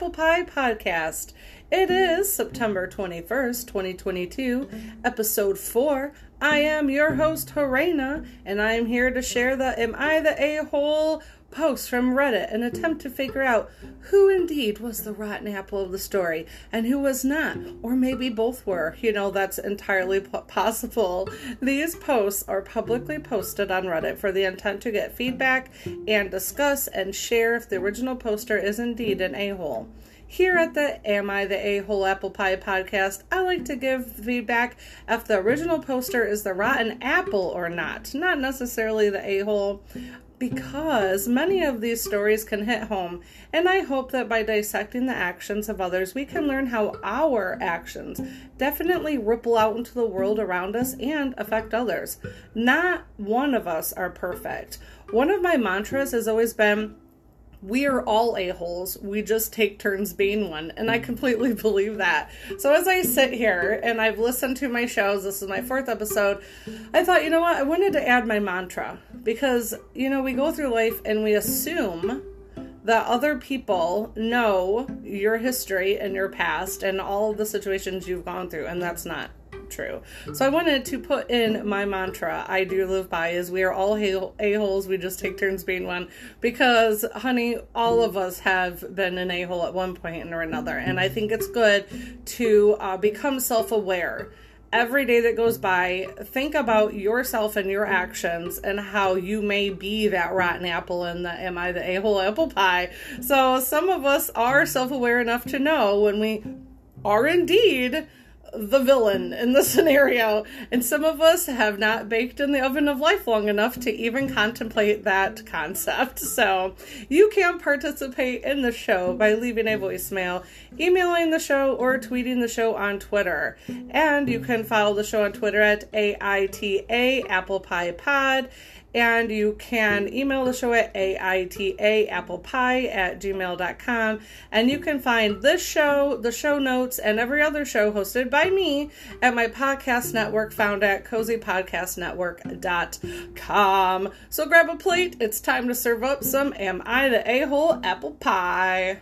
Apple Pie Podcast? It is September 21st, 2022, episode 4. I am your host, Harainna, and I am here to share the Am I the A Hole posts from Reddit and attempt to figure out who indeed was the rotten apple of the story and who was not, or maybe both were. You know, that's entirely possible. These posts are publicly posted on Reddit for the intent to get feedback and discuss and share if the original poster is indeed an a hole. Here at the Am I the A Hole Apple Pie podcast, I like to give feedback if the original poster is the rotten apple or not, not necessarily the a hole because many of these stories can hit home, and I hope that by dissecting the actions of others, we can learn how our actions definitely ripple out into the world around us and affect others. Not one of us are perfect. One of my mantras has always been we are all a-holes. We just take turns being one. And I completely believe that. So as I sit here and I've listened to my shows, this is my fourth episode, I thought, you know what? I wanted to add my mantra because, you know, we go through life and we assume that other people know your history and your past and all the situations you've gone through. And that's not true. So I wanted to put in my mantra I do live by is we are all a-holes, we just take turns being one. Because, honey, all of us have been an a-hole at one point or another. And I think it's good to uh, become self aware every day that goes by, think about yourself and your actions and how you may be that rotten apple in the am I the a hole apple pie. So some of us are self aware enough to know when we are indeed the villain in the scenario. And some of us have not baked in the oven of life long enough to even contemplate that concept. So you can participate in the show by leaving a voicemail, emailing the show, or tweeting the show on Twitter. And you can follow the show on Twitter at AITA Apple Pie Pod and you can email the show at aitaapplepie at gmail.com. And you can find this show, the show notes, and every other show hosted by me at my podcast network found at cozypodcastnetwork.com. So grab a plate. It's time to serve up some Am I the A hole apple pie?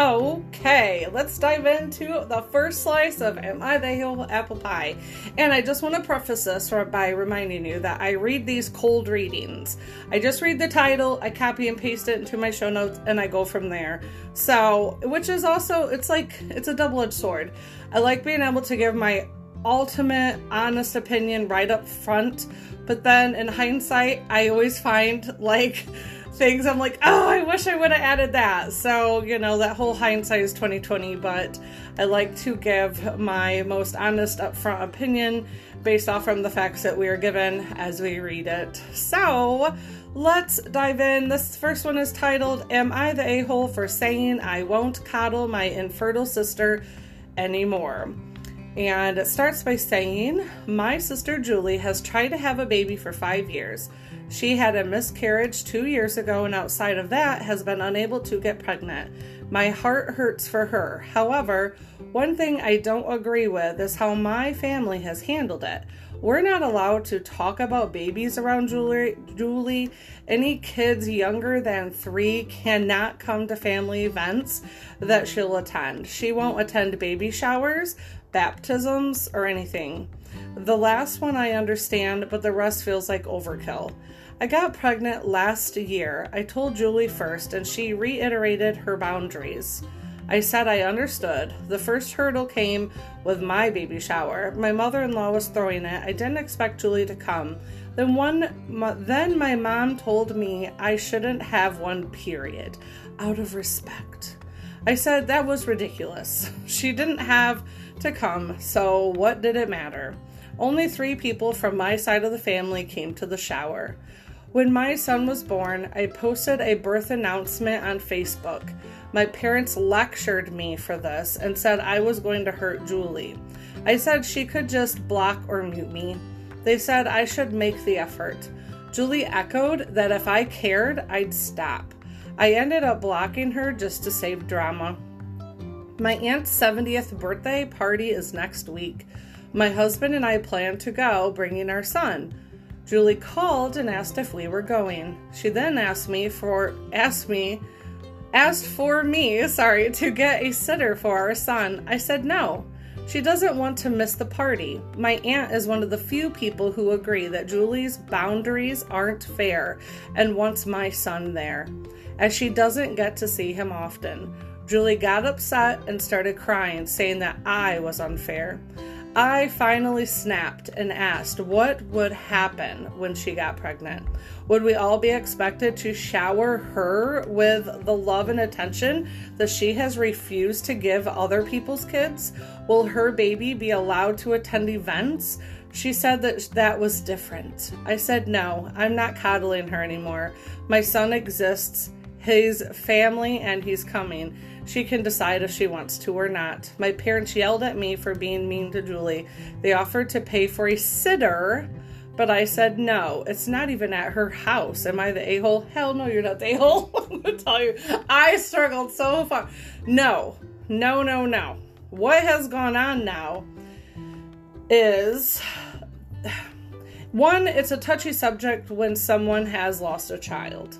Okay, let's dive into the first slice of Am I the Hill Apple Pie? And I just want to preface this by reminding you that I read these cold readings. I just read the title, I copy and paste it into my show notes, and I go from there. So, which is also, it's like, it's a double edged sword. I like being able to give my ultimate honest opinion right up front, but then in hindsight, I always find like, things I'm like, oh, I wish I would have added that. So, you know, that whole hindsight is 2020, but I like to give my most honest upfront opinion based off from the facts that we are given as we read it. So, let's dive in. This first one is titled Am I the a hole for saying I won't coddle my infertile sister anymore? And it starts by saying, My sister Julie has tried to have a baby for five years. She had a miscarriage two years ago, and outside of that, has been unable to get pregnant. My heart hurts for her. However, one thing I don't agree with is how my family has handled it. We're not allowed to talk about babies around Julie. Julie. Any kids younger than three cannot come to family events that she'll attend. She won't attend baby showers, baptisms, or anything. The last one I understand, but the rest feels like overkill. I got pregnant last year. I told Julie first, and she reiterated her boundaries. I said I understood. The first hurdle came with my baby shower. My mother-in-law was throwing it. I didn't expect Julie to come. Then one then my mom told me I shouldn't have one period out of respect. I said that was ridiculous. She didn't have to come, so what did it matter? Only 3 people from my side of the family came to the shower. When my son was born, I posted a birth announcement on Facebook. My parents lectured me for this and said I was going to hurt Julie. I said she could just block or mute me. They said I should make the effort. Julie echoed that if I cared, I'd stop. I ended up blocking her just to save drama. My aunt's 70th birthday party is next week. My husband and I plan to go, bringing our son. Julie called and asked if we were going. She then asked me for asked me asked for me, sorry, to get a sitter for our son. I said no. She doesn't want to miss the party. My aunt is one of the few people who agree that Julie's boundaries aren't fair and wants my son there, as she doesn't get to see him often. Julie got upset and started crying, saying that I was unfair. I finally snapped and asked what would happen when she got pregnant. Would we all be expected to shower her with the love and attention that she has refused to give other people's kids? Will her baby be allowed to attend events? She said that that was different. I said, No, I'm not coddling her anymore. My son exists, his family, and he's coming. She can decide if she wants to or not. My parents yelled at me for being mean to Julie. They offered to pay for a sitter, but I said no. It's not even at her house. Am I the a hole? Hell no, you're not the a hole. I'm gonna tell you. I struggled so far. No, no, no, no. What has gone on now is one, it's a touchy subject when someone has lost a child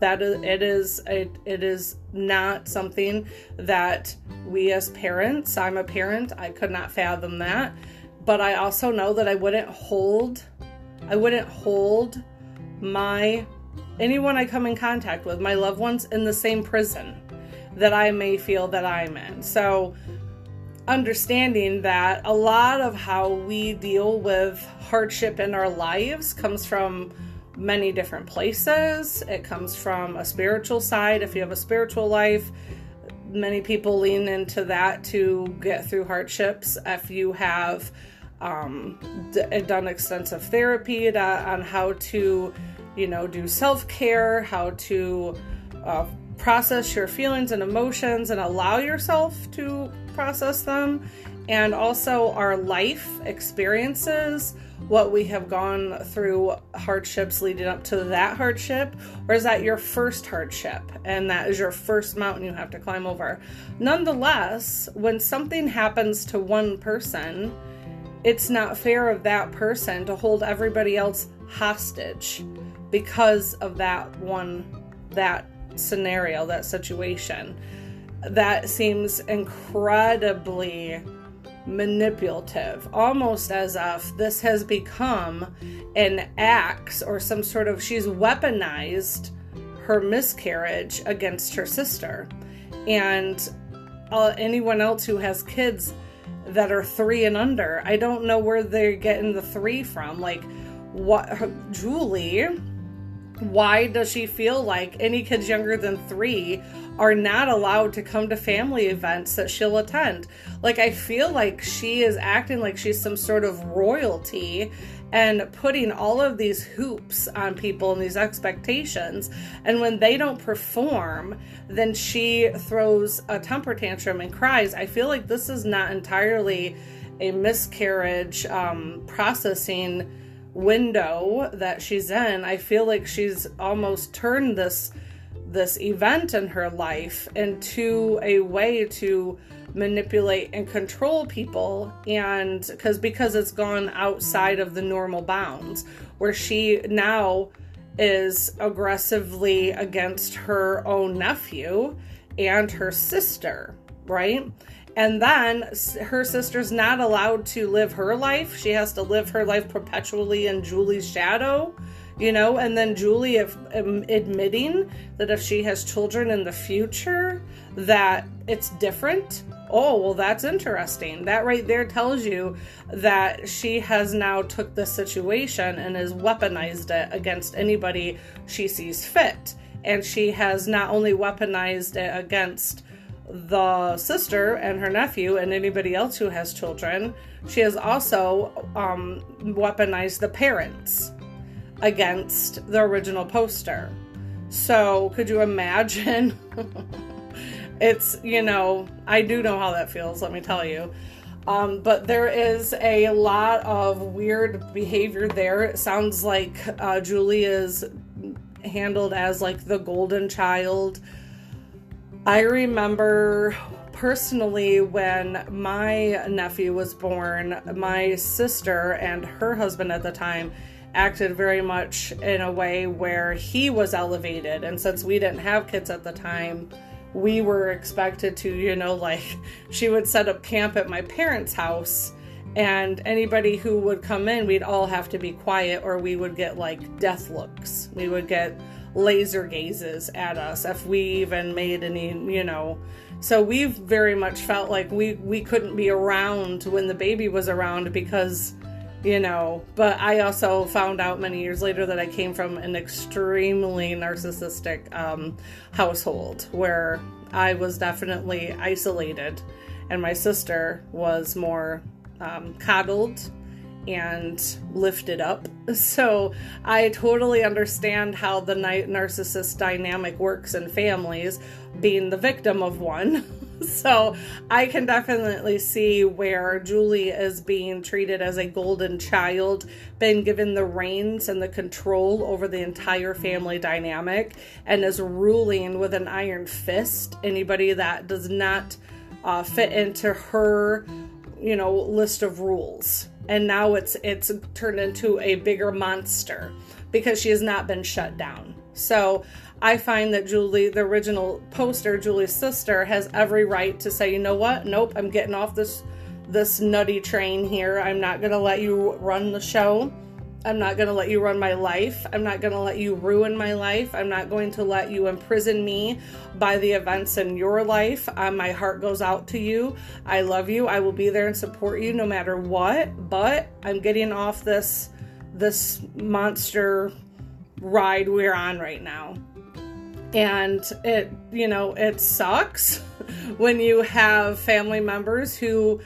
that is, it is it, it is not something that we as parents i'm a parent i could not fathom that. But i also know that i wouldn't hold i wouldn't hold my anyone i come in contact with my loved ones in the same prison that i may feel that i'm in. So understanding that a lot of how we deal with hardship in our lives comes from many different places. It comes from a spiritual side. If you have a spiritual life, many people lean into that to get through hardships. If you have um, d- done extensive therapy to, on how to, you know, do self care, how to uh, process your feelings and emotions and allow yourself to process them, and also our life experiences what we have gone through hardships leading up to that hardship, or is that your first hardship and that is your first mountain you have to climb over? Nonetheless, when something happens to one person, it's not fair of that person to hold everybody else hostage because of that one that scenario, that situation. That seems incredibly manipulative, almost as if this has become an axe or some sort of she's weaponized her miscarriage against her sister. And uh, anyone else who has kids that are three and under, I don't know where they're getting the three from. Like, what, Julie, why does she feel like any kids younger than three are not allowed to come to family events that she'll attend. Like, I feel like she is acting like she's some sort of royalty and putting all of these hoops on people and these expectations. And when they don't perform, then she throws a temper tantrum and cries. I feel like this is not entirely a miscarriage um, processing window that she's in. I feel like she's almost turned this this event in her life into a way to manipulate and control people and because because it's gone outside of the normal bounds where she now is aggressively against her own nephew and her sister right and then her sister's not allowed to live her life. She has to live her life perpetually in julie's shadow you know? And then julie if, um, admitting that if she has children in the future that it's different. Oh well that's interesting. That right there tells you that she has now took the situation and has weaponized it against anybody she sees fit. And she has not only weaponized it against the sister and her nephew and anybody else who has children she has also um, weaponized the parents against the original poster. So, could you imagine? it's, you know, I do know how that feels, let me tell you. Um, but there is a lot of weird behavior there. It sounds like uh, Julie is handled as like the golden child. I remember personally, when my nephew was born, my sister and her husband at the time acted very much in a way where he was elevated. And since we didn't have kids at the time, we were expected to, you know, like she would set up camp at my parents' house. And anybody who would come in, we'd all have to be quiet or we would get like death looks. We would get laser gazes at us if we even made any, you know. So we've very much felt like we we couldn't be around when the baby was around because you know, but I also found out many years later that I came from an extremely narcissistic um, household where I was definitely isolated, and my sister was more um, coddled and lifted up. So I totally understand how the narcissist dynamic works in families, being the victim of one. so I can definitely see where Julie is being treated as a golden child, been given the reins and the control over the entire family dynamic, and is ruling with an iron fist anybody that does not uh, fit into her, you know, list of rules. And now it's it's turned into a bigger monster because she has not been shut down. So I find that Julie, the original poster, Julie's sister, has every right to say, you know what? Nope, I'm getting off this this nutty train here. I'm not gonna let you run the show. I'm not gonna let you run my life. I'm not gonna let you ruin my life. I'm not going to let you imprison me by the events in your life. Um, my heart goes out to you. I love you. I will be there and support you no matter what. But I'm getting off this this monster ride we're on right now and it you know it sucks when you have family members who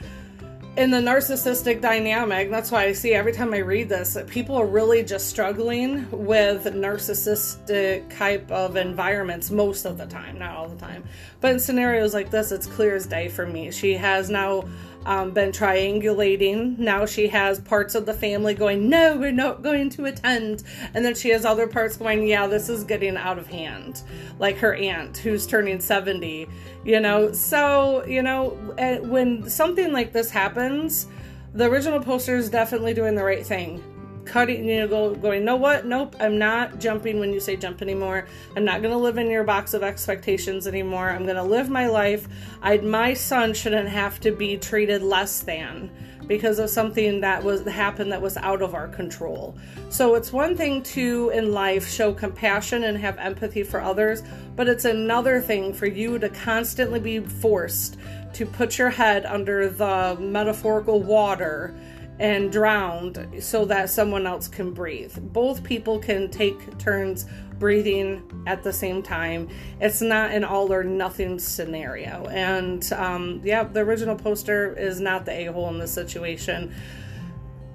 in the narcissistic dynamic that's why i see every time i read this that people are really just struggling with narcissistic type of environments most of the time not all the time. But in scenarios like this it's clear as day for me. She has now um, been triangulating. Now she has parts of the family going, No, we're not going to attend. And then she has other parts going, Yeah, this is getting out of hand. Like her aunt who's turning 70, you know. So, you know, eh, when something like this happens, the original poster is definitely doing the right thing cutting, you know, go, going, know what? Nope, I'm not jumping when you say jump anymore. I'm not going to live in your box of expectations anymore. I'm going to live my life. I, my son shouldn't have to be treated less than because of something that was happened that was out of our control. So it's one thing to in life show compassion and have empathy for others, but it's another thing for you to constantly be forced to put your head under the metaphorical water and drowned so that someone else can breathe. Both people can take turns breathing at the same time. It's not an all or nothing scenario. And um, yeah, the original poster is not the a hole in this situation.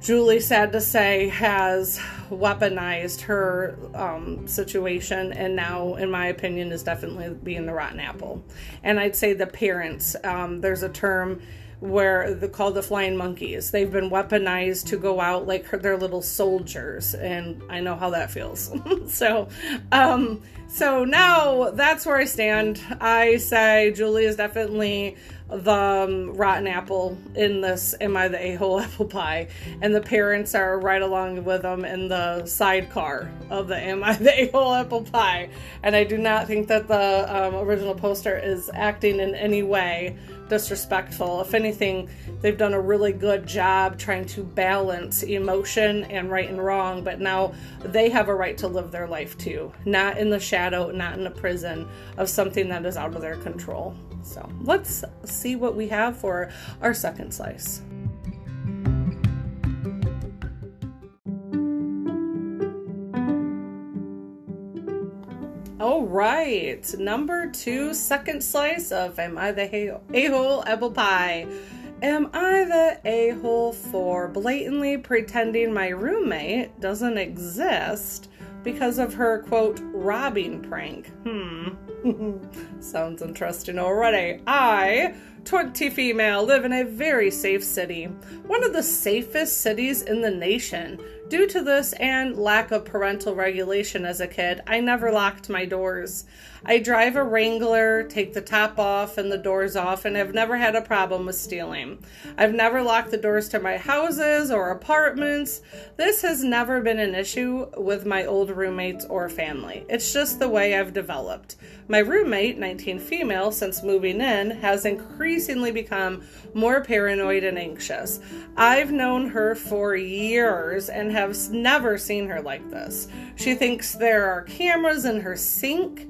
Julie, sad to say, has weaponized her um, situation, and now, in my opinion, is definitely being the rotten apple. And I'd say the parents. Um, there's a term where they called the flying monkeys. They've been weaponized to go out like they're little soldiers, and I know how that feels. so, um, so now that's where I stand. I say Julie is definitely the um, rotten apple in this Am I the A hole apple pie? And the parents are right along with them in the sidecar of the Am I the A hole apple pie. And I do not think that the um, original poster is acting in any way disrespectful. If anything, they've done a really good job trying to balance emotion and right and wrong, but now they have a right to live their life too, not in the shadow, not in a prison of something that is out of their control. So let's see what we have for our second slice. All right, number two, second slice of Am I the A hole apple pie? Am I the a hole for blatantly pretending my roommate doesn't exist because of her quote robbing prank? Hmm. Sounds interesting already. I, 20 female, live in a very safe city, one of the safest cities in the nation. Due to this and lack of parental regulation as a kid, I never locked my doors. I drive a Wrangler, take the top off and the doors off, and have never had a problem with stealing. I've never locked the doors to my houses or apartments. This has never been an issue with my old roommates or family. It's just the way I've developed. My roommate, 19 female, since moving in, has increasingly become more paranoid and anxious. I've known her for years and have never seen her like this. She thinks there are cameras in her sink.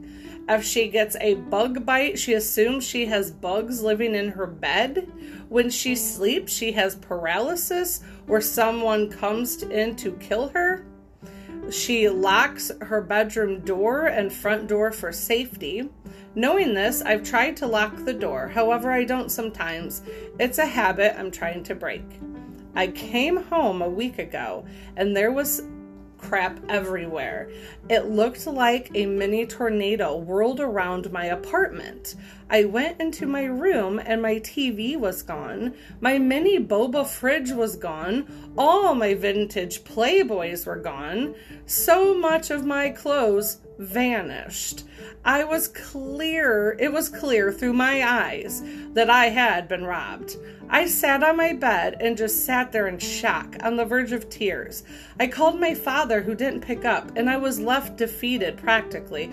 If she gets a bug bite, she assumes she has bugs living in her bed. When she sleeps, she has paralysis or someone comes in to kill her. She locks her bedroom door and front door for safety. Knowing this, I've tried to lock the door. However, I don't sometimes. It's a habit I'm trying to break. I came home a week ago and there was crap everywhere. It looked like a mini tornado whirled around my apartment. I went into my room and my TV was gone. My mini boba fridge was gone. All my vintage Playboys were gone. So much of my clothes vanished. I was clear, it was clear through my eyes that I had been robbed. I sat on my bed and just sat there in shock, on the verge of tears. I called my father, who didn't pick up, and I was left defeated practically.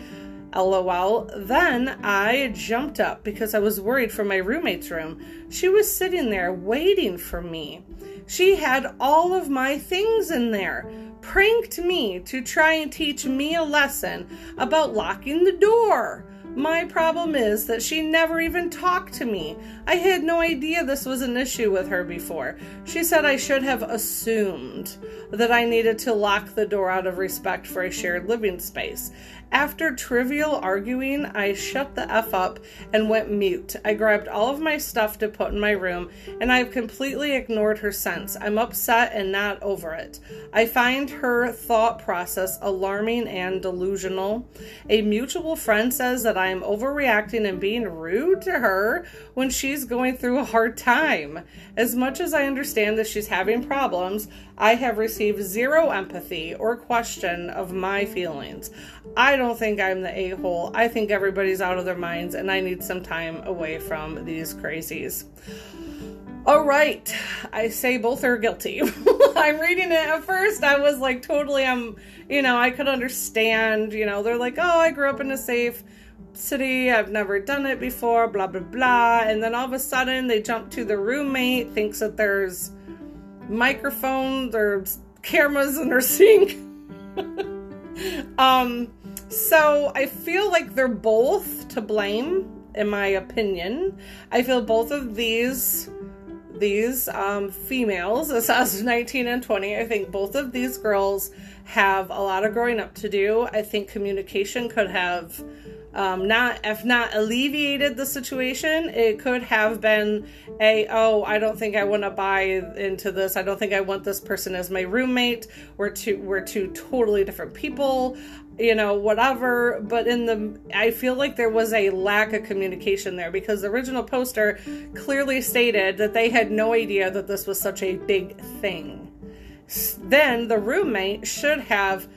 LOL. Then I jumped up because I was worried for my roommate's room. She was sitting there waiting for me. She had all of my things in there, pranked me to try and teach me a lesson about locking the door. My problem is that she never even talked to me. I had no idea this was an issue with her before. She said I should have assumed that I needed to lock the door out of respect for a shared living space. After trivial arguing, I shut the F up and went mute. I grabbed all of my stuff to put in my room, and I've completely ignored her since. I'm upset and not over it. I find her thought process alarming and delusional. A mutual friend says that I am overreacting and being rude to her when she's going through a hard time. As much as I understand that she's having problems, I have received zero empathy or question of my feelings. I don't think I'm the a hole. I think everybody's out of their minds and I need some time away from these crazies. All right, I say both are guilty. I'm reading it at first. I was like, totally, I'm, you know, I could understand. You know, they're like, oh, I grew up in a safe city. I've never done it before, blah, blah, blah. And then all of a sudden they jump to the roommate, thinks that there's microphones or cameras in her sink. um, so I feel like they're both to blame, in my opinion. I feel both of these these um, females, this says 19 and 20, I think both of these girls have a lot of growing up to do. I think communication could have um, not if not alleviated the situation it could have been a oh i don't think i want to buy into this. I don't think i want this person as my roommate. We're two we're two totally different people you know whatever. But in the i feel like there was a lack of communication there because the original poster clearly stated that they had no idea that this was such a big thing. Then the roommate should have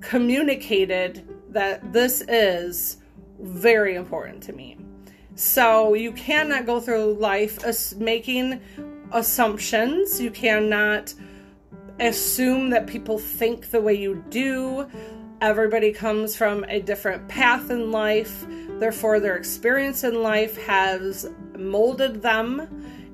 communicated that this is very important to me. So you cannot go through life as making assumptions. You cannot assume that people think the way you do. Everybody comes from a different path in life. Therefore, their experience in life has molded them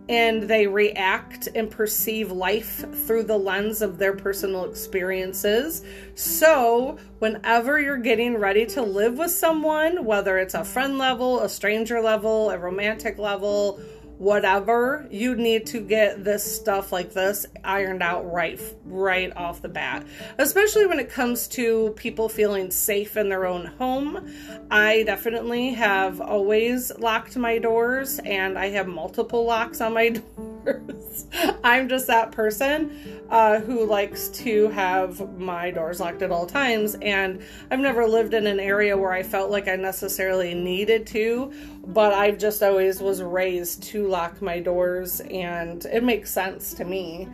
and they react and perceive life through the lens of their personal experiences. So, whenever you're getting ready to live with someone, whether it's a friend level, a stranger level, a romantic level, whatever you need to get this stuff like this ironed out right right off the bat. Especially when it comes to people feeling safe in their own home i definitely have always locked my doors and i have multiple locks on my doors. I'm just that person uh, who likes to have my doors locked at all times and i've never lived in an area where i felt like i necessarily needed to but I've just always was raised to lock my doors and it makes sense to me.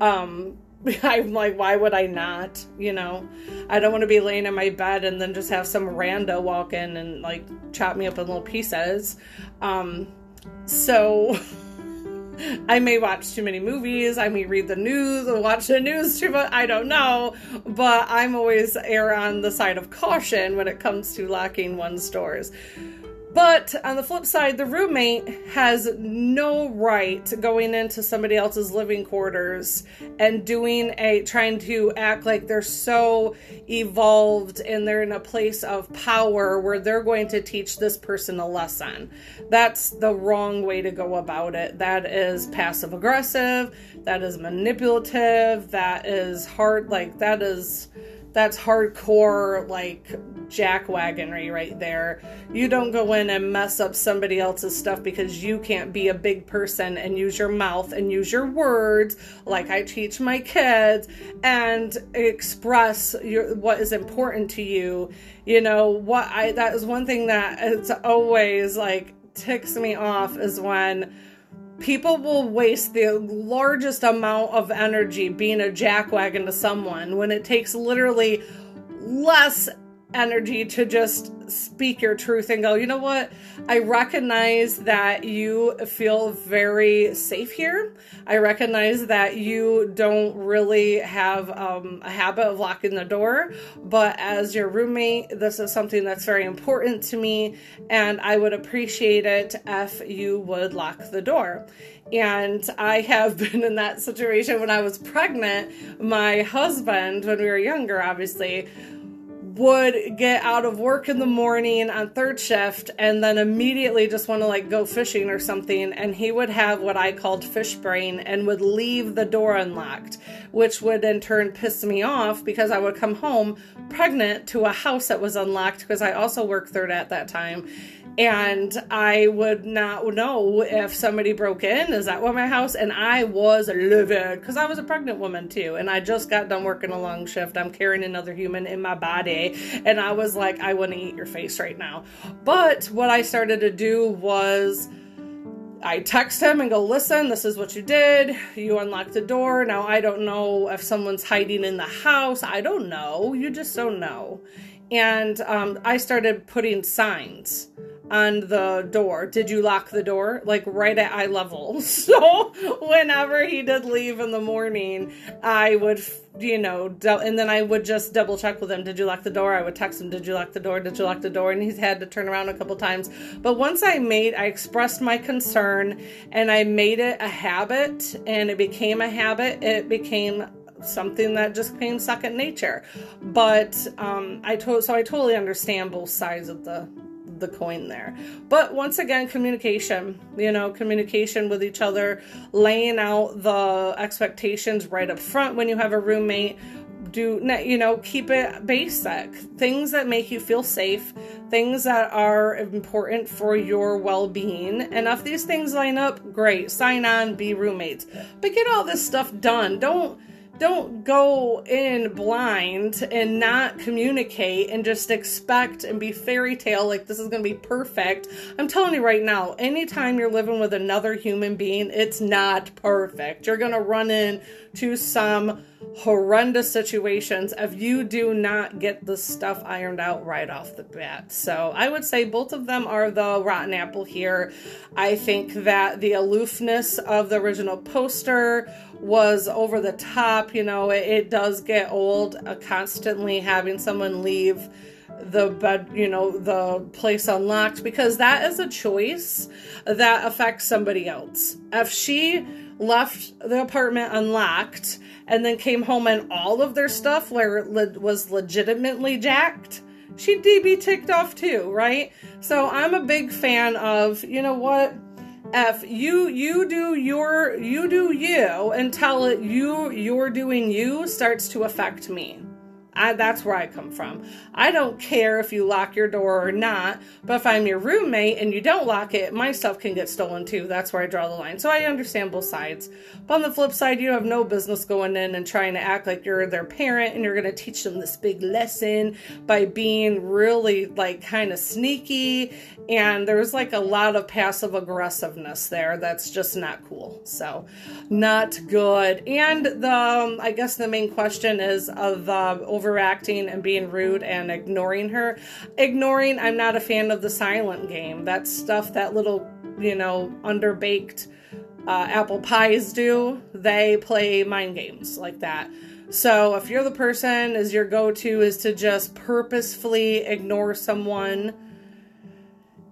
Um, I'm like, why would I not? You know, I don't want to be laying in my bed and then just have some rando walk in and like chop me up in little pieces. Um, so I may watch too many movies. I may read the news or watch the news too much. I don't know. But I'm always err on the side of caution when it comes to locking one's doors. But on the flip side, the roommate has no right going into somebody else's living quarters and doing a trying to act like they're so evolved and they're in a place of power where they're going to teach this person a lesson. That's the wrong way to go about it. That is passive aggressive, that is manipulative, that is hard like that is that's hardcore like jackwagonry right there. You don't go in and mess up somebody else's stuff because you can't be a big person and use your mouth and use your words like I teach my kids and express your what is important to you. You know, what I that is one thing that it's always like ticks me off is when people will waste the largest amount of energy being a jackwagon to someone when it takes literally less energy to just speak your truth and go, you know what? I recognize that you feel very safe here. I recognize that you don't really have um, a habit of locking the door, but as your roommate, this is something that's very important to me, and I would appreciate it if you would lock the door. And I have been in that situation when I was pregnant. My husband, when we were younger, obviously, would get out of work in the morning on third shift and then immediately just want to like go fishing or something and he would have what I called fish brain and would leave the door unlocked which would in turn piss me off because I would come home pregnant to a house that was unlocked because I also worked third at that time and I would not know if somebody broke in. Is that what my house? And I was livid because I was a pregnant woman too, and I just got done working a long shift. I'm carrying another human in my body, and I was like, I want to eat your face right now. But what I started to do was. I text him and go, listen, this is what you did. You unlocked the door. Now, I don't know if someone's hiding in the house. I don't know. You just don't know. And um, I started putting signs on the door. Did you lock the door? Like right at eye level. So whenever he did leave in the morning, I would, you know, and then I would just double check with him. Did you lock the door? I would text him, Did you lock the door? Did you lock the door? And he's had to turn around a couple times. But once I made, I expressed my concern and I made it a habit and it became a habit, it became something that just became second nature. But um, I to- so I totally understand both sides of the the coin there. But once again, communication, you know, communication with each other, laying out the expectations right up front when you have a roommate. Do you know, keep it basic. Things that make you feel safe, things that are important for your well being. And if these things line up, great. Sign on, be roommates. But get all this stuff done. Don't don't go in blind and not communicate and just expect and be fairy tale like this is going to be perfect. I'm telling you right now, anytime you're living with another human being, it's not perfect. You're going to run into some horrendous situations if you do not get the stuff ironed out right off the bat. So I would say both of them are the rotten apple here. I think that the aloofness of the original poster was over the top. You know, it, it does get old uh, constantly having someone leave the bed, you know, the place unlocked because that is a choice that affects somebody else. If she left the apartment unlocked and then came home and all of their stuff where le- was legitimately jacked, she'd be ticked off too, right? So I'm a big fan of, you know what? If you you do your you do you until you you're doing you starts to affect me I, that's where I come from. I don't care if you lock your door or not, but if I'm your roommate and you don't lock it, my stuff can get stolen too. That's where I draw the line. So I understand both sides. But on the flip side, you have no business going in and trying to act like you're their parent and you're going to teach them this big lesson by being really like kind of sneaky. And there's like a lot of passive aggressiveness there that's just not cool. So, not good. And the, um, I guess the main question is of uh, overacting and being rude and ignoring her. Ignoring, I'm not a fan of the silent game. That stuff that little, you know, underbaked uh, apple pies do. They play mind games like that. So if you're the person, is your go to is to just purposefully ignore someone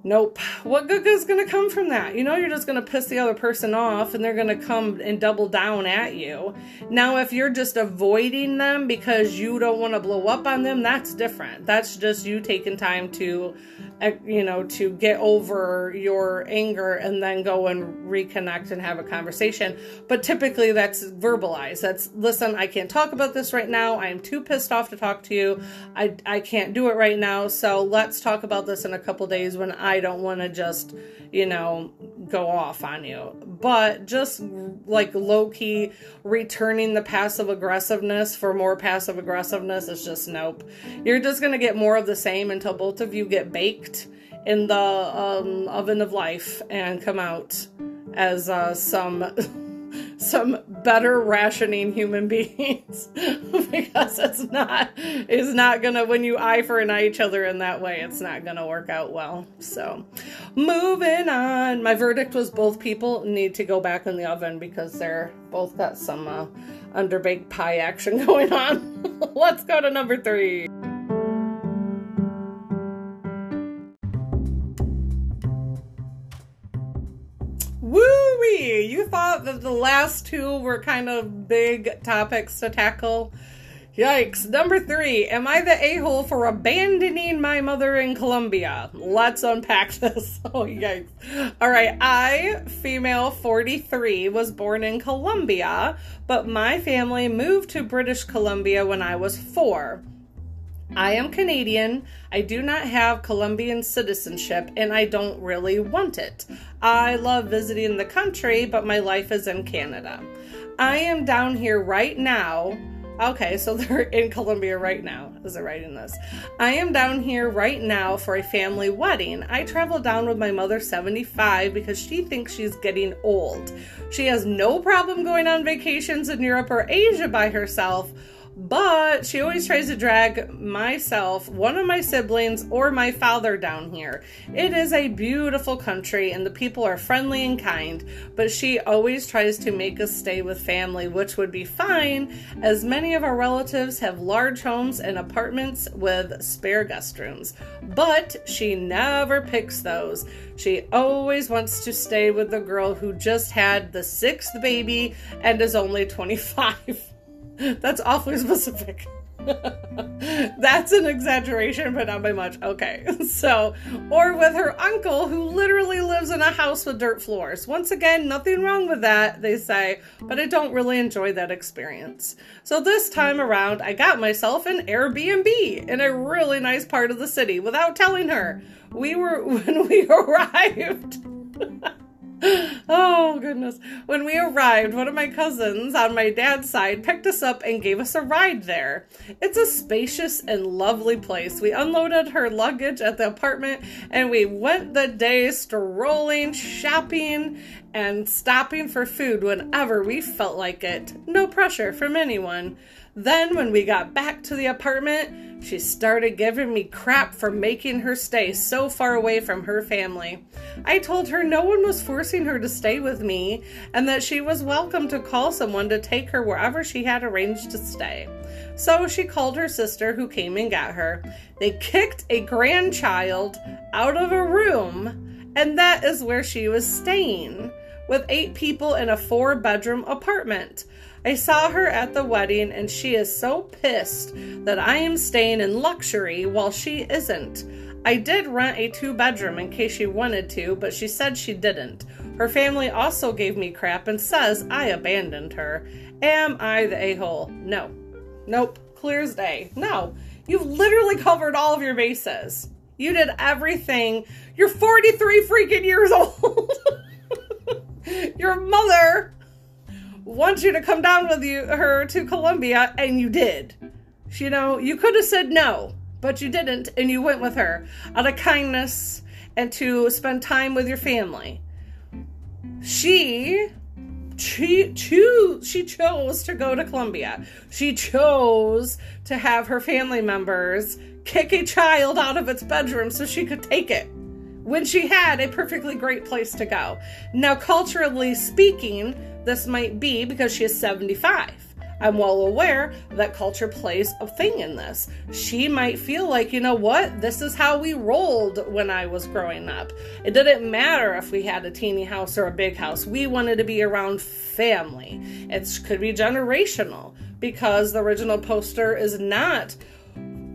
Nope. What good is going to come from that? You know, you're just going to piss the other person off and they're going to come and double down at you. Now, if you're just avoiding them because you don't want to blow up on them, that's different. That's just you taking time to, uh, you know, to get over your anger and then go and reconnect and have a conversation. But typically that's verbalized. That's, listen, I can't talk about this right now. I am too pissed off to talk to you. I, I can't do it right now. So let's talk about this in a couple days when I I don't want to just, you know, go off on you. But just like low key returning the passive aggressiveness for more passive aggressiveness is just nope. You're just going to get more of the same until both of you get baked in the um, oven of life and come out as uh, some. some better rationing human beings because it's not is not gonna when you eye for an eye each other in that way it's not gonna work out well. So moving on. My verdict was both people need to go back in the oven because they're both got some uh, underbaked pie action going on. Let's go to number three You thought that the last two were kind of big topics to tackle? Yikes. Number three, am I the a hole for abandoning my mother in Colombia? Let's unpack this. Oh, yikes. All right, I, female 43, was born in Colombia, but my family moved to British Columbia when I was four. I am Canadian. I do not have Colombian citizenship and I don't really want it. I love visiting the country, but my life is in Canada. I am down here right now. Okay, so they're in Colombia right now as they're writing this. I am down here right now for a family wedding. I travel down with my mother, 75, because she thinks she's getting old. She has no problem going on vacations in Europe or Asia by herself but she always tries to drag myself, one of my siblings, or my father down here. It is a beautiful country and the people are friendly and kind, but she always tries to make us stay with family, which would be fine, as many of our relatives have large homes and apartments with spare guest rooms. But she never picks those. She always wants to stay with the girl who just had the sixth baby and is only 25. That's awfully specific. That's an exaggeration, but not by much. Okay. So, or with her uncle who literally lives in a house with dirt floors. Once again, nothing wrong with that, they say, but I don't really enjoy that experience. So, this time around, I got myself an Airbnb in a really nice part of the city without telling her. We were, when we arrived, oh goodness. When we arrived, one of my cousins on my dad's side picked us up and gave us a ride there. It's a spacious and lovely place. We unloaded her luggage at the apartment and we went the day strolling, shopping, and stopping for food whenever we felt like it. No pressure from anyone. Then, when we got back to the apartment, she started giving me crap for making her stay so far away from her family. I told her no one was forcing her to stay with me and that she was welcome to call someone to take her wherever she had arranged to stay. So she called her sister, who came and got her. They kicked a grandchild out of a room, and that is where she was staying, with eight people in a four bedroom apartment. I saw her at the wedding and she is so pissed that I am staying in luxury while she isn't. I did rent a two bedroom in case she wanted to, but she said she didn't. Her family also gave me crap and says I abandoned her. Am I the a hole? No. Nope. clear as day. No, you've literally covered all of your bases. You did everything. You're 43 freaking years old. your mother wants you to come down with you her to Colombia, and you did. You know, you could have said no, but you didn't, and you went with her out of kindness and to spend time with your family. She she she chose to go to Colombia. She chose to have her family members kick a child out of its bedroom so she could take it when she had a perfectly great place to go. Now, culturally speaking, this might be because she is 75. I'm well aware that culture plays a thing in this. She might feel like, you know what, this is how we rolled when I was growing up. It didn't matter if we had a teeny house or a big house, we wanted to be around family. It could be generational because the original poster is not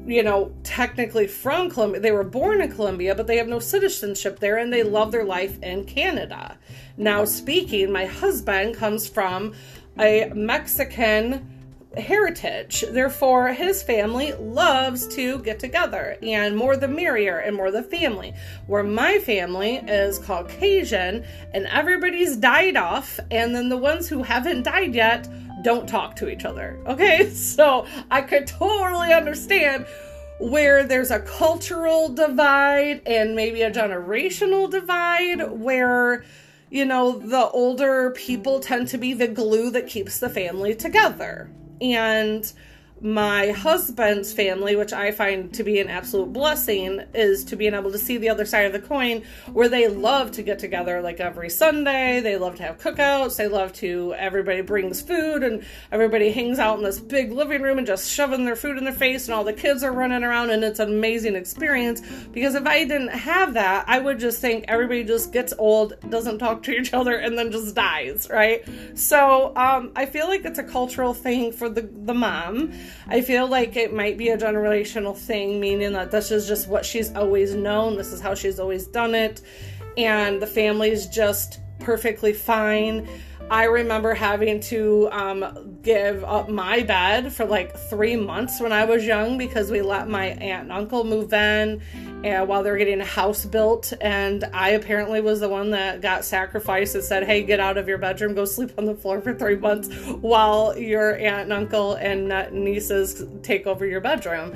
you know, technically from Colombia. They were born in Colombia, but they have no citizenship there and they love their life in Canada. Now, speaking, my husband comes from a Mexican heritage. Therefore, his family loves to get together, and more the merrier, and more the family. Where my family is Caucasian, and everybody's died off, and then the ones who haven't died yet don't talk to each other. Okay, so I could totally understand where there's a cultural divide and maybe a generational divide where you know, the older people tend to be the glue that keeps the family together. And my husband's family, which I find to be an absolute blessing, is to being able to see the other side of the coin where they love to get together like every Sunday. They love to have cookouts. They love to, everybody brings food and everybody hangs out in this big living room and just shoving their food in their face and all the kids are running around and it's an amazing experience. Because if I didn't have that, I would just think everybody just gets old, doesn't talk to each other, and then just dies, right? So um, I feel like it's a cultural thing for the, the mom. I feel like it might be a generational thing, meaning that this is just what she's always known, this is how she's always done it, and the family's just perfectly fine. I remember having to um, give up my bed for like three months when I was young because we let my aunt and uncle move in and while they were getting a house built. And I apparently was the one that got sacrificed and said, Hey, get out of your bedroom, go sleep on the floor for three months while your aunt and uncle and nieces take over your bedroom.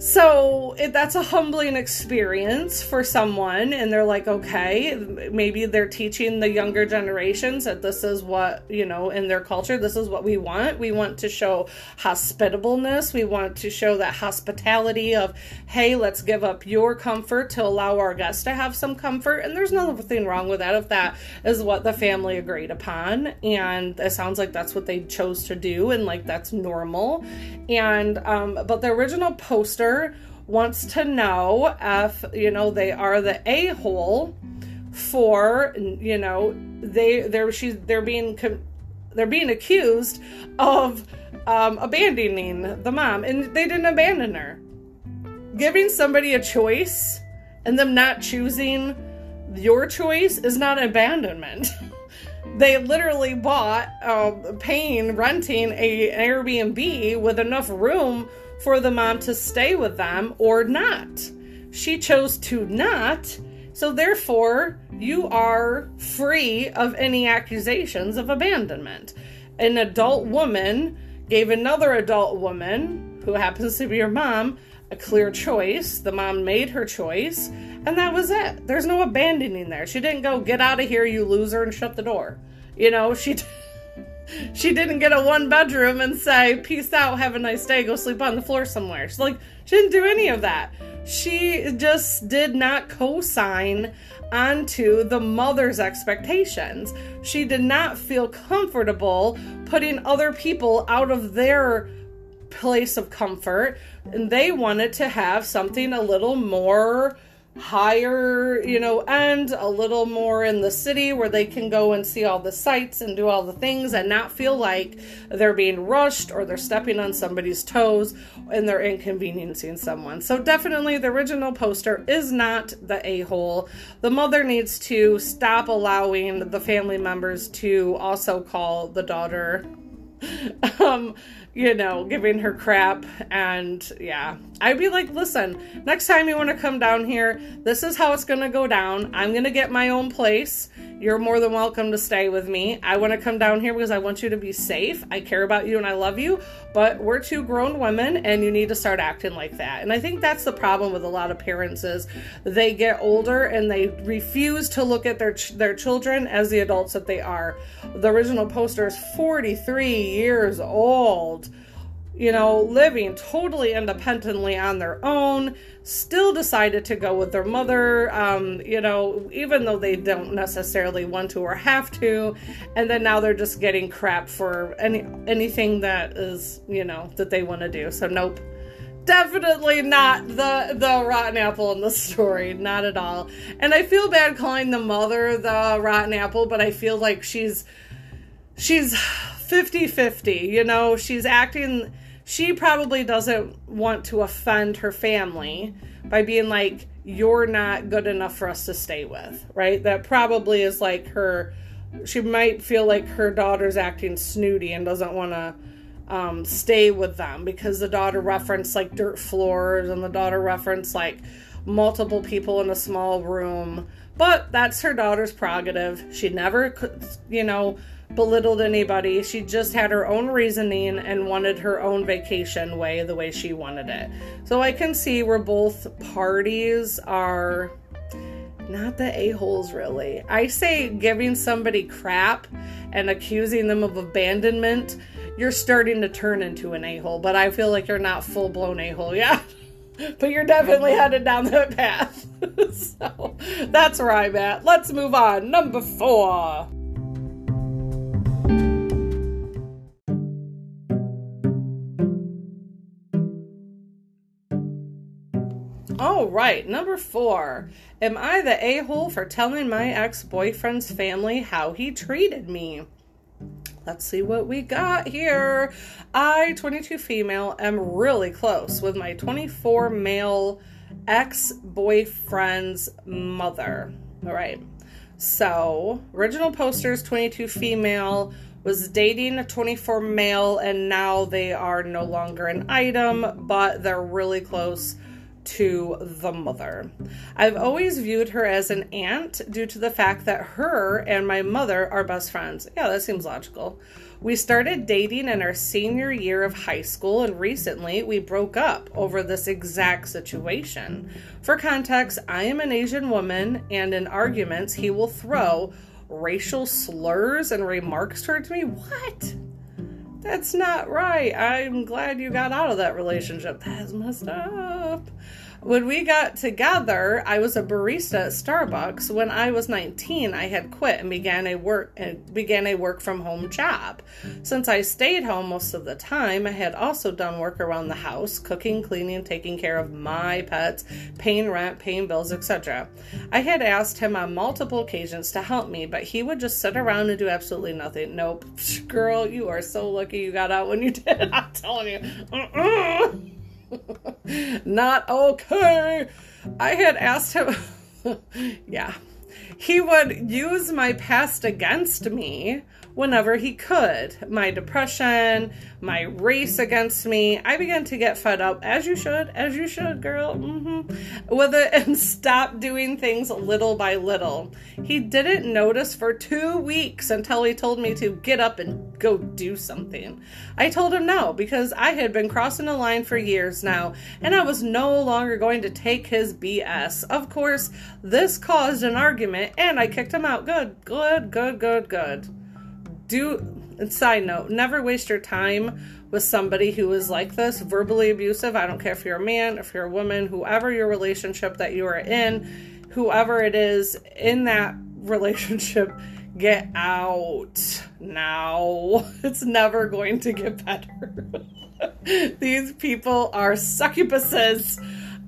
So it, that's a humbling experience for someone, and they're like, okay, maybe they're teaching the younger generations that this is what, you know, in their culture, this is what we want. We want to show hospitableness. We want to show that hospitality of, hey, let's give up your comfort to allow our guests to have some comfort. And there's nothing wrong with that if that is what the family agreed upon. And it sounds like that's what they chose to do, and like that's normal. And, um, but the original poster wants to know if, you know, they are the a hole for, you know, they they're she's they're being they're being accused of um, abandoning the mom, and they didn't abandon her. Giving somebody a choice and them not choosing your choice is not abandonment. they literally bought, uh, paying, renting a, Airbnb with enough room for the mom to stay with them or not. She chose to not, so therefore, you are free of any accusations of abandonment. An adult woman gave another adult woman, who happens to be your mom, a clear choice. The mom made her choice, and that was it. There's no abandoning there. She didn't go, get out of here, you loser, and shut the door. You know, she. She didn't get a one bedroom and say, Peace out, have a nice day, go sleep on the floor somewhere. She's like, she didn't do any of that. She just did not co sign onto the mother's expectations. She did not feel comfortable putting other people out of their place of comfort, and they wanted to have something a little more higher, you know, end, a little more in the city where they can go and see all the sights and do all the things and not feel like they're being rushed or they're stepping on somebody's toes and they're inconveniencing someone. So, definitely, the original poster is not the a hole. The mother needs to stop allowing the family members to also call the daughter um, you know, giving her crap. And yeah, I'd be like, listen, next time you want to come down here, this is how it's going to go down. I'm going to get my own place. You're more than welcome to stay with me. I want to come down here because I want you to be safe. I care about you and I love you, but we're two grown women and you need to start acting like that. And I think that's the problem with a lot of parents is they get older and they refuse to look at their ch- their children as the adults that they are. The original poster is 43 years old you know, living totally independently on their own, still decided to go with their mother, um, you know, even though they don't necessarily want to or have to. And then now they're just getting crap for any anything that is, you know, that they want to do. So nope. Definitely not the the rotten apple in the story, not at all. And I feel bad calling the mother the rotten apple, but I feel like she's she's 50-50, you know, she's acting she probably doesn't want to offend her family by being like, you're not good enough for us to stay with, right? That probably is like her, she might feel like her daughter's acting snooty and doesn't want to um, stay with them because the daughter referenced like dirt floors and the daughter referenced like multiple people in a small room. But that's her daughter's prerogative. She never, could you know, belittled anybody. She just had her own reasoning and wanted her own vacation way the way she wanted it. So I can see where both parties are not the a-holes really. I say giving somebody crap and accusing them of abandonment, you're starting to turn into an a-hole, but I feel like you're not full-blown a-hole yet. but you're definitely headed down that path. so that's where I'm at. Let's move on. Number four. All right, number four. Am I the a hole for telling my ex boyfriend's family how he treated me? Let's see what we got here. I, 22 female, am really close with my 24 male ex boyfriend's mother. All right. So, original posters 22 female was dating a 24 male, and now they are no longer an item, but they're really close to the mother. I've always viewed her as an aunt due to the fact that her and my mother are best friends. Yeah, that seems logical. We started dating in our senior year of high school, and recently we broke up over this exact situation. For context, I am an Asian woman, and in arguments, he will throw racial slurs and remarks towards me. What? That's not right. I'm glad you got out of that relationship. That's messed up. When we got together, I was a barista at Starbucks. When I was 19, I had quit and began a work and began a work from home job. Since I stayed home most of the time, I had also done work around the house, cooking, cleaning, taking care of my pets, paying rent, paying bills, etc. I had asked him on multiple occasions to help me, but he would just sit around and do absolutely nothing. Nope. Girl, you are so lucky you got out when you did. I'm telling you. Uh-uh. Not okay. I had asked him. yeah. He would use my past against me whenever he could. My depression, my race against me. I began to get fed up, as you should, as you should, girl, mm-hmm, with it, and stop doing things little by little. He didn't notice for two weeks until he told me to get up and go do something. I told him no because I had been crossing the line for years now, and I was no longer going to take his BS. Of course, this caused an argument, and I kicked him out. Good, good, good, good, good do side note never waste your time with somebody who is like this verbally abusive. I don't care if you're a man if you're a woman whoever your relationship that you are in whoever it is in that relationship get out now. It's never going to get better. These people are succubuses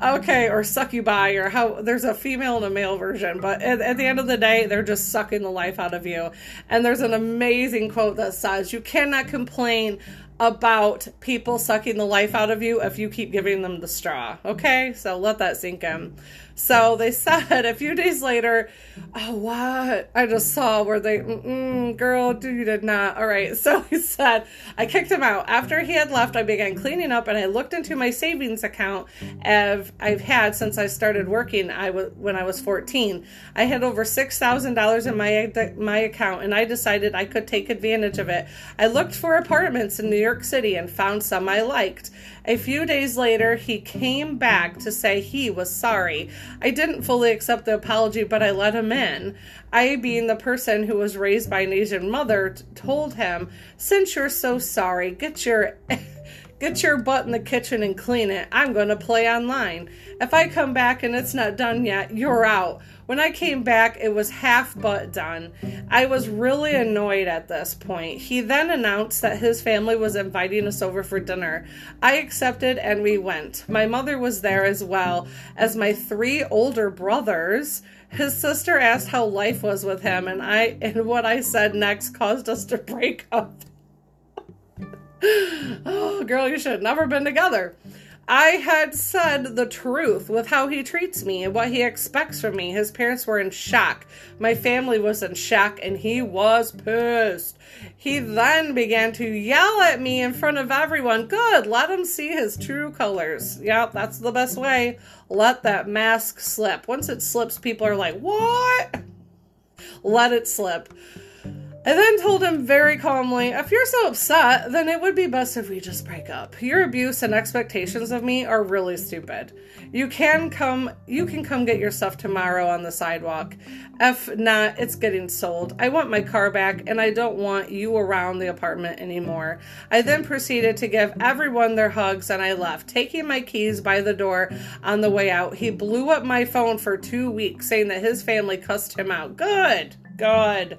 okay, or succubi, or how there's a female and a male version, but at, at, the end of the day, they're just sucking the life out of you. And there's an amazing quote that says, You cannot complain about people sucking the life out of you if you keep giving them the straw. Okay? So let that sink in. So they said a few days later, oh, what? I just saw where they, girl, dude, you did not. All right. So he said, I kicked him out. After he had left, I began cleaning up and I looked into my savings account of, I've had since I started working I w- when I was 14. I had over $6,000 in my, my account and I decided I could take advantage of it. I looked for apartments in New York City and found some I liked. A few days later, he came back to say he was sorry. I didn't fully accept the apology, but I let him in. I, being the person who was raised by an Asian mother, told him, "Since you're so sorry, get your get your butt in the kitchen and clean it. I'm going to play online. If I come back and it's not done yet, you're out." When I came back, it was half but done. I was really annoyed at this point. He then announced that his family was inviting us over for dinner. I accepted and we went. My mother was there as well as my three older brothers. His sister asked how life was with him, and I and what I said next caused us to break up. oh, girl, you should have never been together. I had said the truth with how he treats me and what he expects from me. His parents were in shock. My family was in shock and he was pissed. He then began to yell at me in front of everyone. Good, let him see his true colors. Yep, that's the best way. Let that mask slip. Once it slips, people are like, what? Let it slip. I then told him very calmly, if you're so upset, then it would be best if we just break up. Your abuse and expectations of me are really stupid. You can come you can come get your stuff tomorrow on the sidewalk. If not, it's getting sold. I want my car back and I don't want you around the apartment anymore. I then proceeded to give everyone their hugs and I left, taking my keys by the door on the way out. He blew up my phone for 2 weeks saying that his family cussed him out. Good. Good.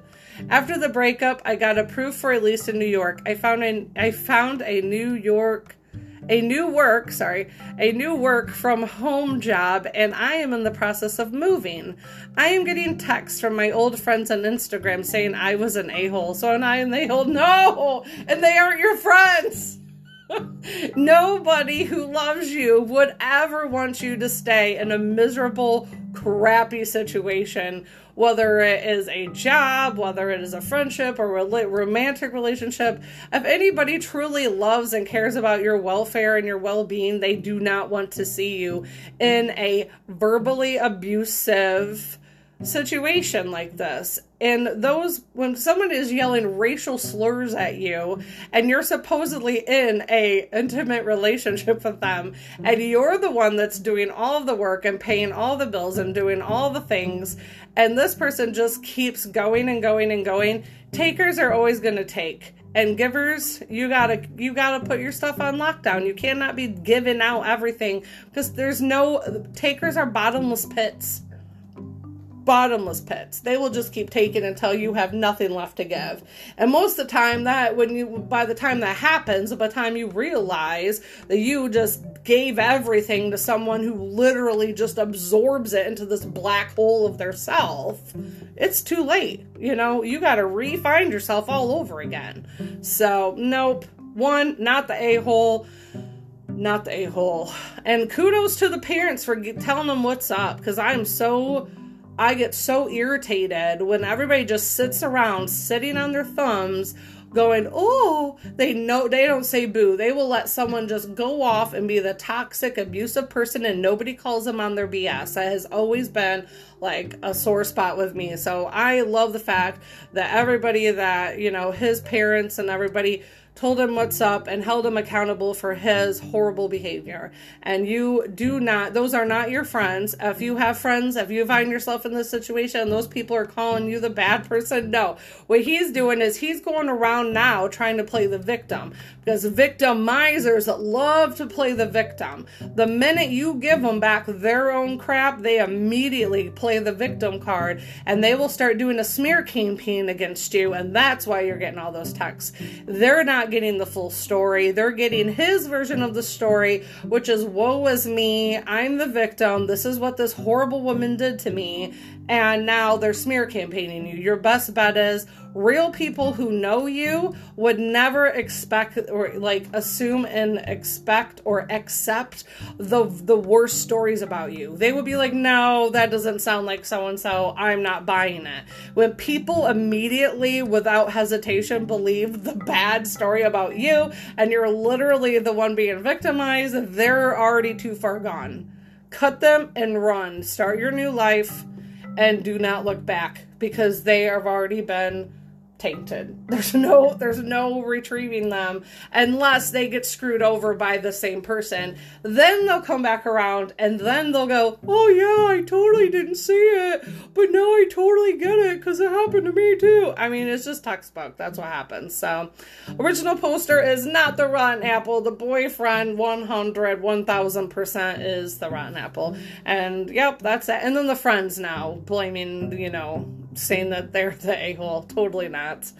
After the breakup, I got approved for a lease in New York. I found a, I found a New York a new work, sorry, a new work from home job, and I am in the process of moving. I am getting texts from my old friends on Instagram saying I was an a hole. So, and I am the hole. No! And they aren't your friends! Nobody who loves you would ever want you to stay in a miserable, crappy situation, whether it is a job, whether it is a friendship or a romantic relationship. If anybody truly loves and cares about your welfare and your well being, they do not want to see you in a verbally abusive situation like this. And those, when someone is yelling racial slurs at you and you're supposedly in a intimate relationship with them and you're the one that's doing all the work and paying all the bills and doing all the things and this person just keeps going and going and going, takers are always going to take. And givers you gotta you gotta put your stuff on lockdown. You cannot be giving out everything because there's no takers are bottomless pits bottomless pits. They will just keep taking until you have nothing left to give. And most of the time that when you by the time that happens, by the time you realize that you just gave everything to someone who literally just absorbs it into this black hole of their self, it's too late. You know, you got to re-find yourself all over again. So, nope. One, not the a-hole not the a hole. And kudos to the parents for telling them what's up because I'm so I get so irritated when everybody just sits around sitting on their thumbs going, "Oh, they know they don't say boo. They will let someone just go off and be the toxic, abusive person and nobody calls them on their BS." That has always been like a sore spot with me. So I love the fact that everybody that, you know, his parents and everybody told him what's up, and held him accountable for his horrible behavior. And you do not, those are not your friends. If you have friends, if you find yourself in this situation, those people are calling you the bad person, no. What he's doing is he's going around now trying to play the victim because victimizers love to play the victim. The minute you give them back their own crap, they immediately play the victim card and they will start doing a smear campaign against you, and that's why you're getting all those texts. They're not getting the full story. They're getting his version of the story, which is woe is me. I'm the victim. This is what this horrible woman did to me. And now they're smear campaigning you. Your best bet is real people who know you would never expect or like assume and expect or accept the the worst stories about you. They would be like, "No, that doesn't sound like so and so. I'm not buying it." When people immediately without hesitation believe the bad story about you and you're literally the one being victimized, they're already too far gone. Cut them and run. Start your new life and do not look back because they have already been tainted. There's no there's no retrieving them unless they get screwed over by the same person. Then they'll come back around and then they'll go, "Oh yeah, I totally didn't see it, but now I totally get it cuz it happened to me too." I mean, it's just textbook. That's what happens. So, original poster is not the rotten apple. The boyfriend 100 1000% is the rotten apple. And yep, that's it. And then the friends now blaming, you know, saying that they're the a hole. Totally not.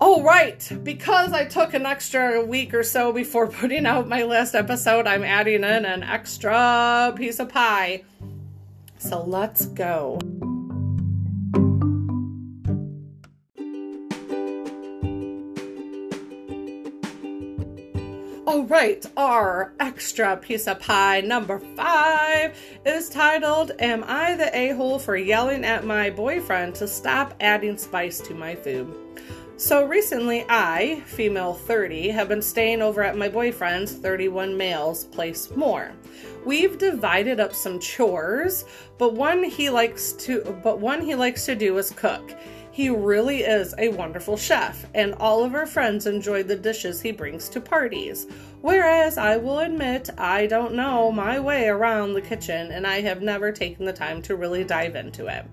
Oh, right. Because I took an extra week or so before putting out my last episode, I'm adding in an extra piece of pie. So let's go. Right, our extra piece of pie number five is titled Am I the a hole for yelling at my boyfriend to stop adding spice to my food? So recently, I, female 30, have been staying over at my boyfriend's 31 males place more. We've divided up some chores, but one he likes to but one he likes to do is cook. He really is a wonderful chef, and all of our friends enjoy the dishes he brings to parties. Whereas I will admit I don't know my way around the kitchen and I have never taken the time to really dive into it.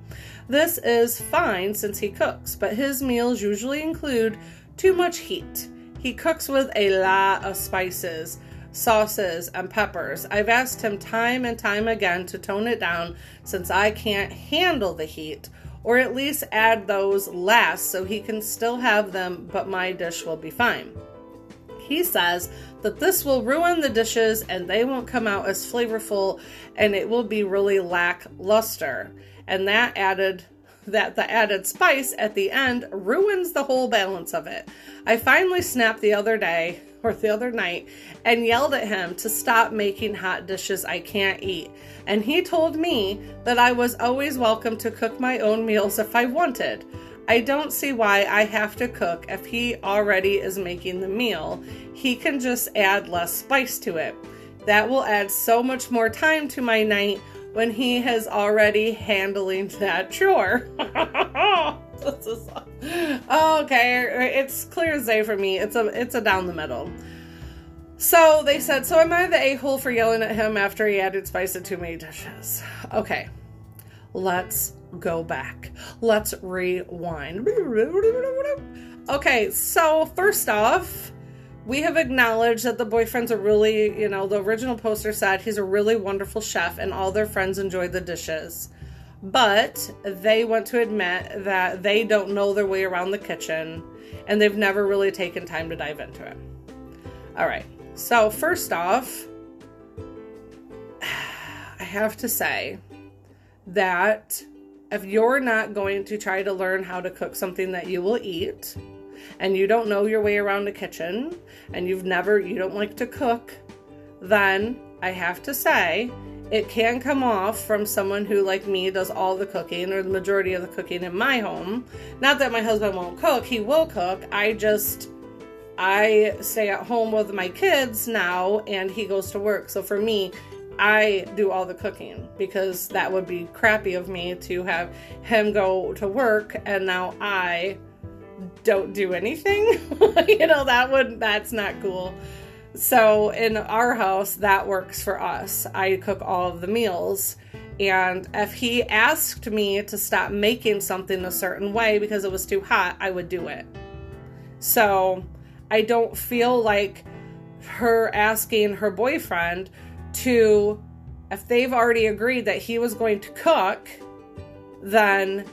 This is fine since he cooks, but his meals usually include too much heat. He cooks with a lot of spices sauces, and peppers. I've asked him time and time again to tone it down since I can't handle the heat, or at least add those last so he can still have them, but my dish will be fine. He says that this will ruin the dishes and they won't come out as flavorful and it will be really lackluster. And that added that the added spice at the end ruins the whole balance of it. I finally snapped the other day or the other night and yelled at him to stop making hot dishes I can't eat. And he told me that I was always welcome to cook my own meals if I wanted. I don't see why I have to cook if he already is making the meal. He can just add less spice to it. That will add so much more time to my night when he has already handling that chore. this is okay. It's clear as day for me. It's a it's a down the middle. So they said, so am I the a hole for yelling at him after he added spice to too many dishes? Okay, let's go back. Let's rewind. Okay, so first off, we have acknowledged that the boyfriend's a really, you know, the original poster said he's a really wonderful chef and all their friends enjoy the dishes. But they want to admit that they don't know their way around the kitchen and they've never really taken time to dive into it. All right. So, first off, I have to say that if you're not going to try to learn how to cook something that you will eat and you don't know your way around the kitchen and you've never, you don't like to cook, then I have to say it can come off from someone who, like me, does all the cooking or the majority of the cooking in my home. Not that my husband won't cook, he will cook. I just, I stay at home with my kids now and he goes to work. So for me, I do all the cooking because that would be crappy of me to have him go to work and now I don't do anything. you know, that would that's not cool. So in our house, that works for us. I cook all of the meals. And if he asked me to stop making something a certain way because it was too hot, I would do it. So I don't feel like her asking her boyfriend to, if they've already agreed that he was going to cook, then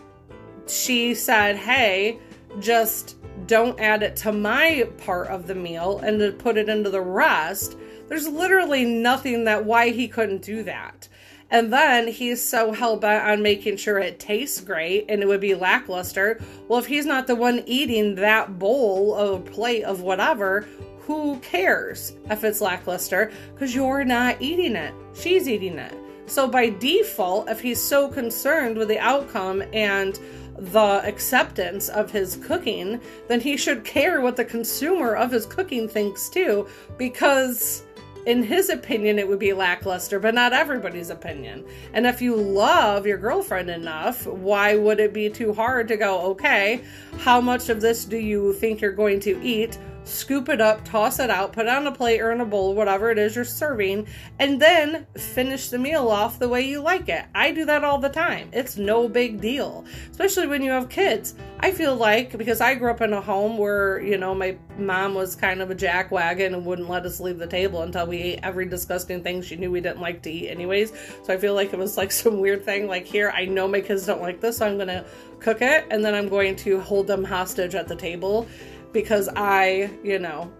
she said, hey, just don't add it to my part of the meal and to put it into the rest. There's literally nothing that why he couldn't do that. And then he's so hell bent on making sure it tastes great and it would be lackluster. Well, if he's not the one eating that bowl of plate of whatever, who cares if it's lackluster? Because you're not eating it, she's eating it. So, by default, if he's so concerned with the outcome and the acceptance of his cooking, then he should care what the consumer of his cooking thinks too, because in his opinion, it would be lackluster, but not everybody's opinion. And if you love your girlfriend enough, why would it be too hard to go, okay, how much of this do you think you're going to eat? Scoop it up, toss it out, put it on a plate or in a bowl, whatever it is you're serving, and then finish the meal off the way you like it. I do that all the time. It's no big deal, especially when you have kids. I feel like because I grew up in a home where, you know, my mom was kind of a jackwagon and wouldn't let us leave the table until we ate every disgusting thing she knew we didn't like to eat, anyways. So I feel like it was like some weird thing. Like, here, I know my kids don't like this, so I'm going to cook it and then I'm going to hold them hostage at the table because I, you know,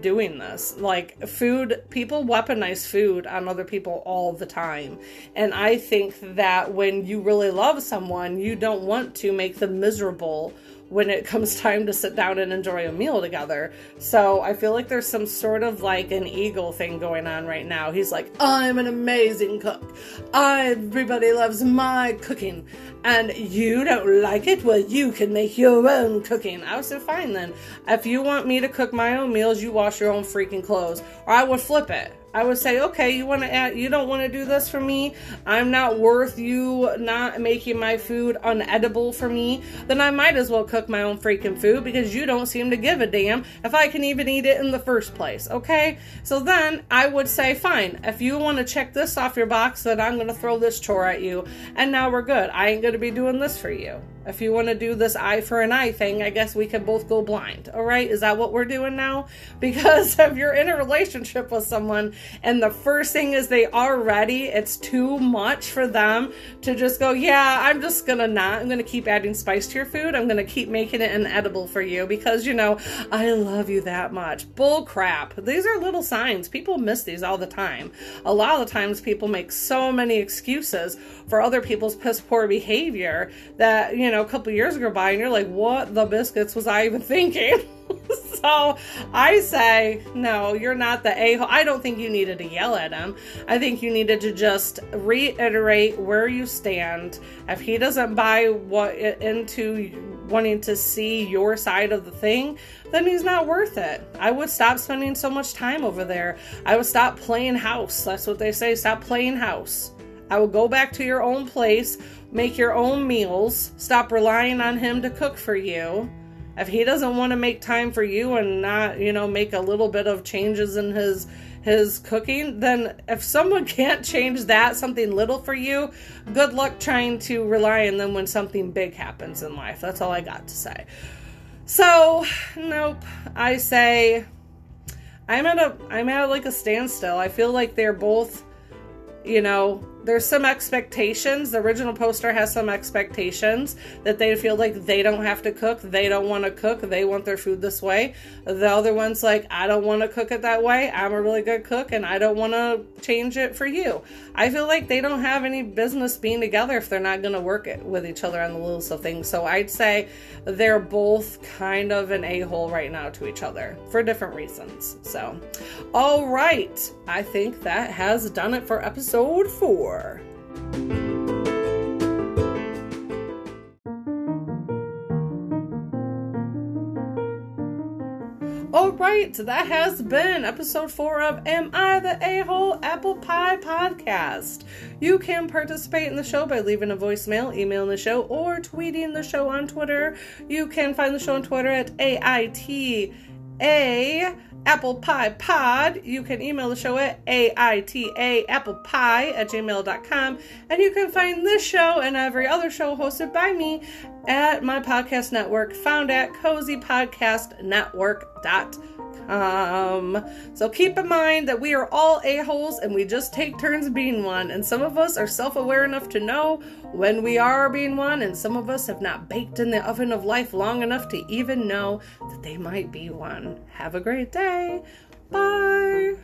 doing this. Like food, people weaponize food on other people all the time. And I think that when you really love someone, you don't want to make them miserable when it comes time to sit down and enjoy a meal together. So I feel like there's some sort of like an ego thing going on right now. He's like, I'm an amazing cook. Everybody loves my cooking. And you don't like it? Well, you can make your own cooking. I so fine then. If you want me to cook my own meals, you wash your own freaking clothes. Or I would flip it. I would say, okay, you want to add, you don't want to do this for me. I'm not worth you not making my food unedible for me. Then I might as well cook my own freaking food because you don't seem to give a damn if I can even eat it in the first place. Okay. So then I would say, fine, if you want to check this off your box, then I'm going to throw this chore at you. And now we're good. I ain't going to be doing this for you. If you want to do this eye for an eye thing, I guess we can both go blind. All right? Is that what we're doing now? Because if you're in a relationship with someone and the first thing is they are ready, it's too much for them to just go, yeah, I'm just going to not. I'm going to keep adding spice to your food. I'm going to keep making it inedible for you because, you know, I love you that much. Bull crap. These are little signs. People miss these all the time. A lot of the times people make so many excuses for other people's piss poor behavior that, you know, know, a couple years go by and you're like, what the biscuits was I even thinking? so I say, no, you're not the a hole. I don't think you needed to yell at him. I think you needed to just reiterate where you stand. If he doesn't buy what into wanting to see your side of the thing, then he's not worth it. I would stop spending so much time over there. I would stop playing house. That's what they say. Stop playing house. I would go back to your own place make your own meals, stop relying on him to cook for you. If he doesn't want to make time for you and not, you know, make a little bit of changes in his his cooking, then if someone can't change that something little for you, good luck trying to rely on them when something big happens in life. That's all I got to say. So, nope. I say I'm at a I'm at like a standstill. I feel like they're both you know, there's some expectations. The original poster has some expectations that they feel like they don't have to cook. They don't want to cook. They want their food this way. The other one's like, I don't want to cook it that way. I'm a really good cook and I don't want to change it for you. I feel like they don't have any business being together if they're not going to work it with each other on the little of things. So I'd say they're both kind of an a hole right now to each other for different reasons. So, all right. I think that has done it for episode four. All right, that has been episode four of Am I the A Hole Apple Pie podcast. You can participate in the show by leaving a voicemail, emailing the show, or tweeting the show on Twitter. You can find the show on Twitter at AITA Apple Pie Pod. You can email the show at AITA Apple Pie at gmail.com. And you can find this show and every other show hosted by me at my podcast network found at cozypodcastnetwork.com. Um, so keep in mind that we are all a-holes and we just take turns being one. And some of us are self aware enough to know when we are being one, and some of us have not baked in the oven of life long enough to even know that they might be one. Have a great day. Bye.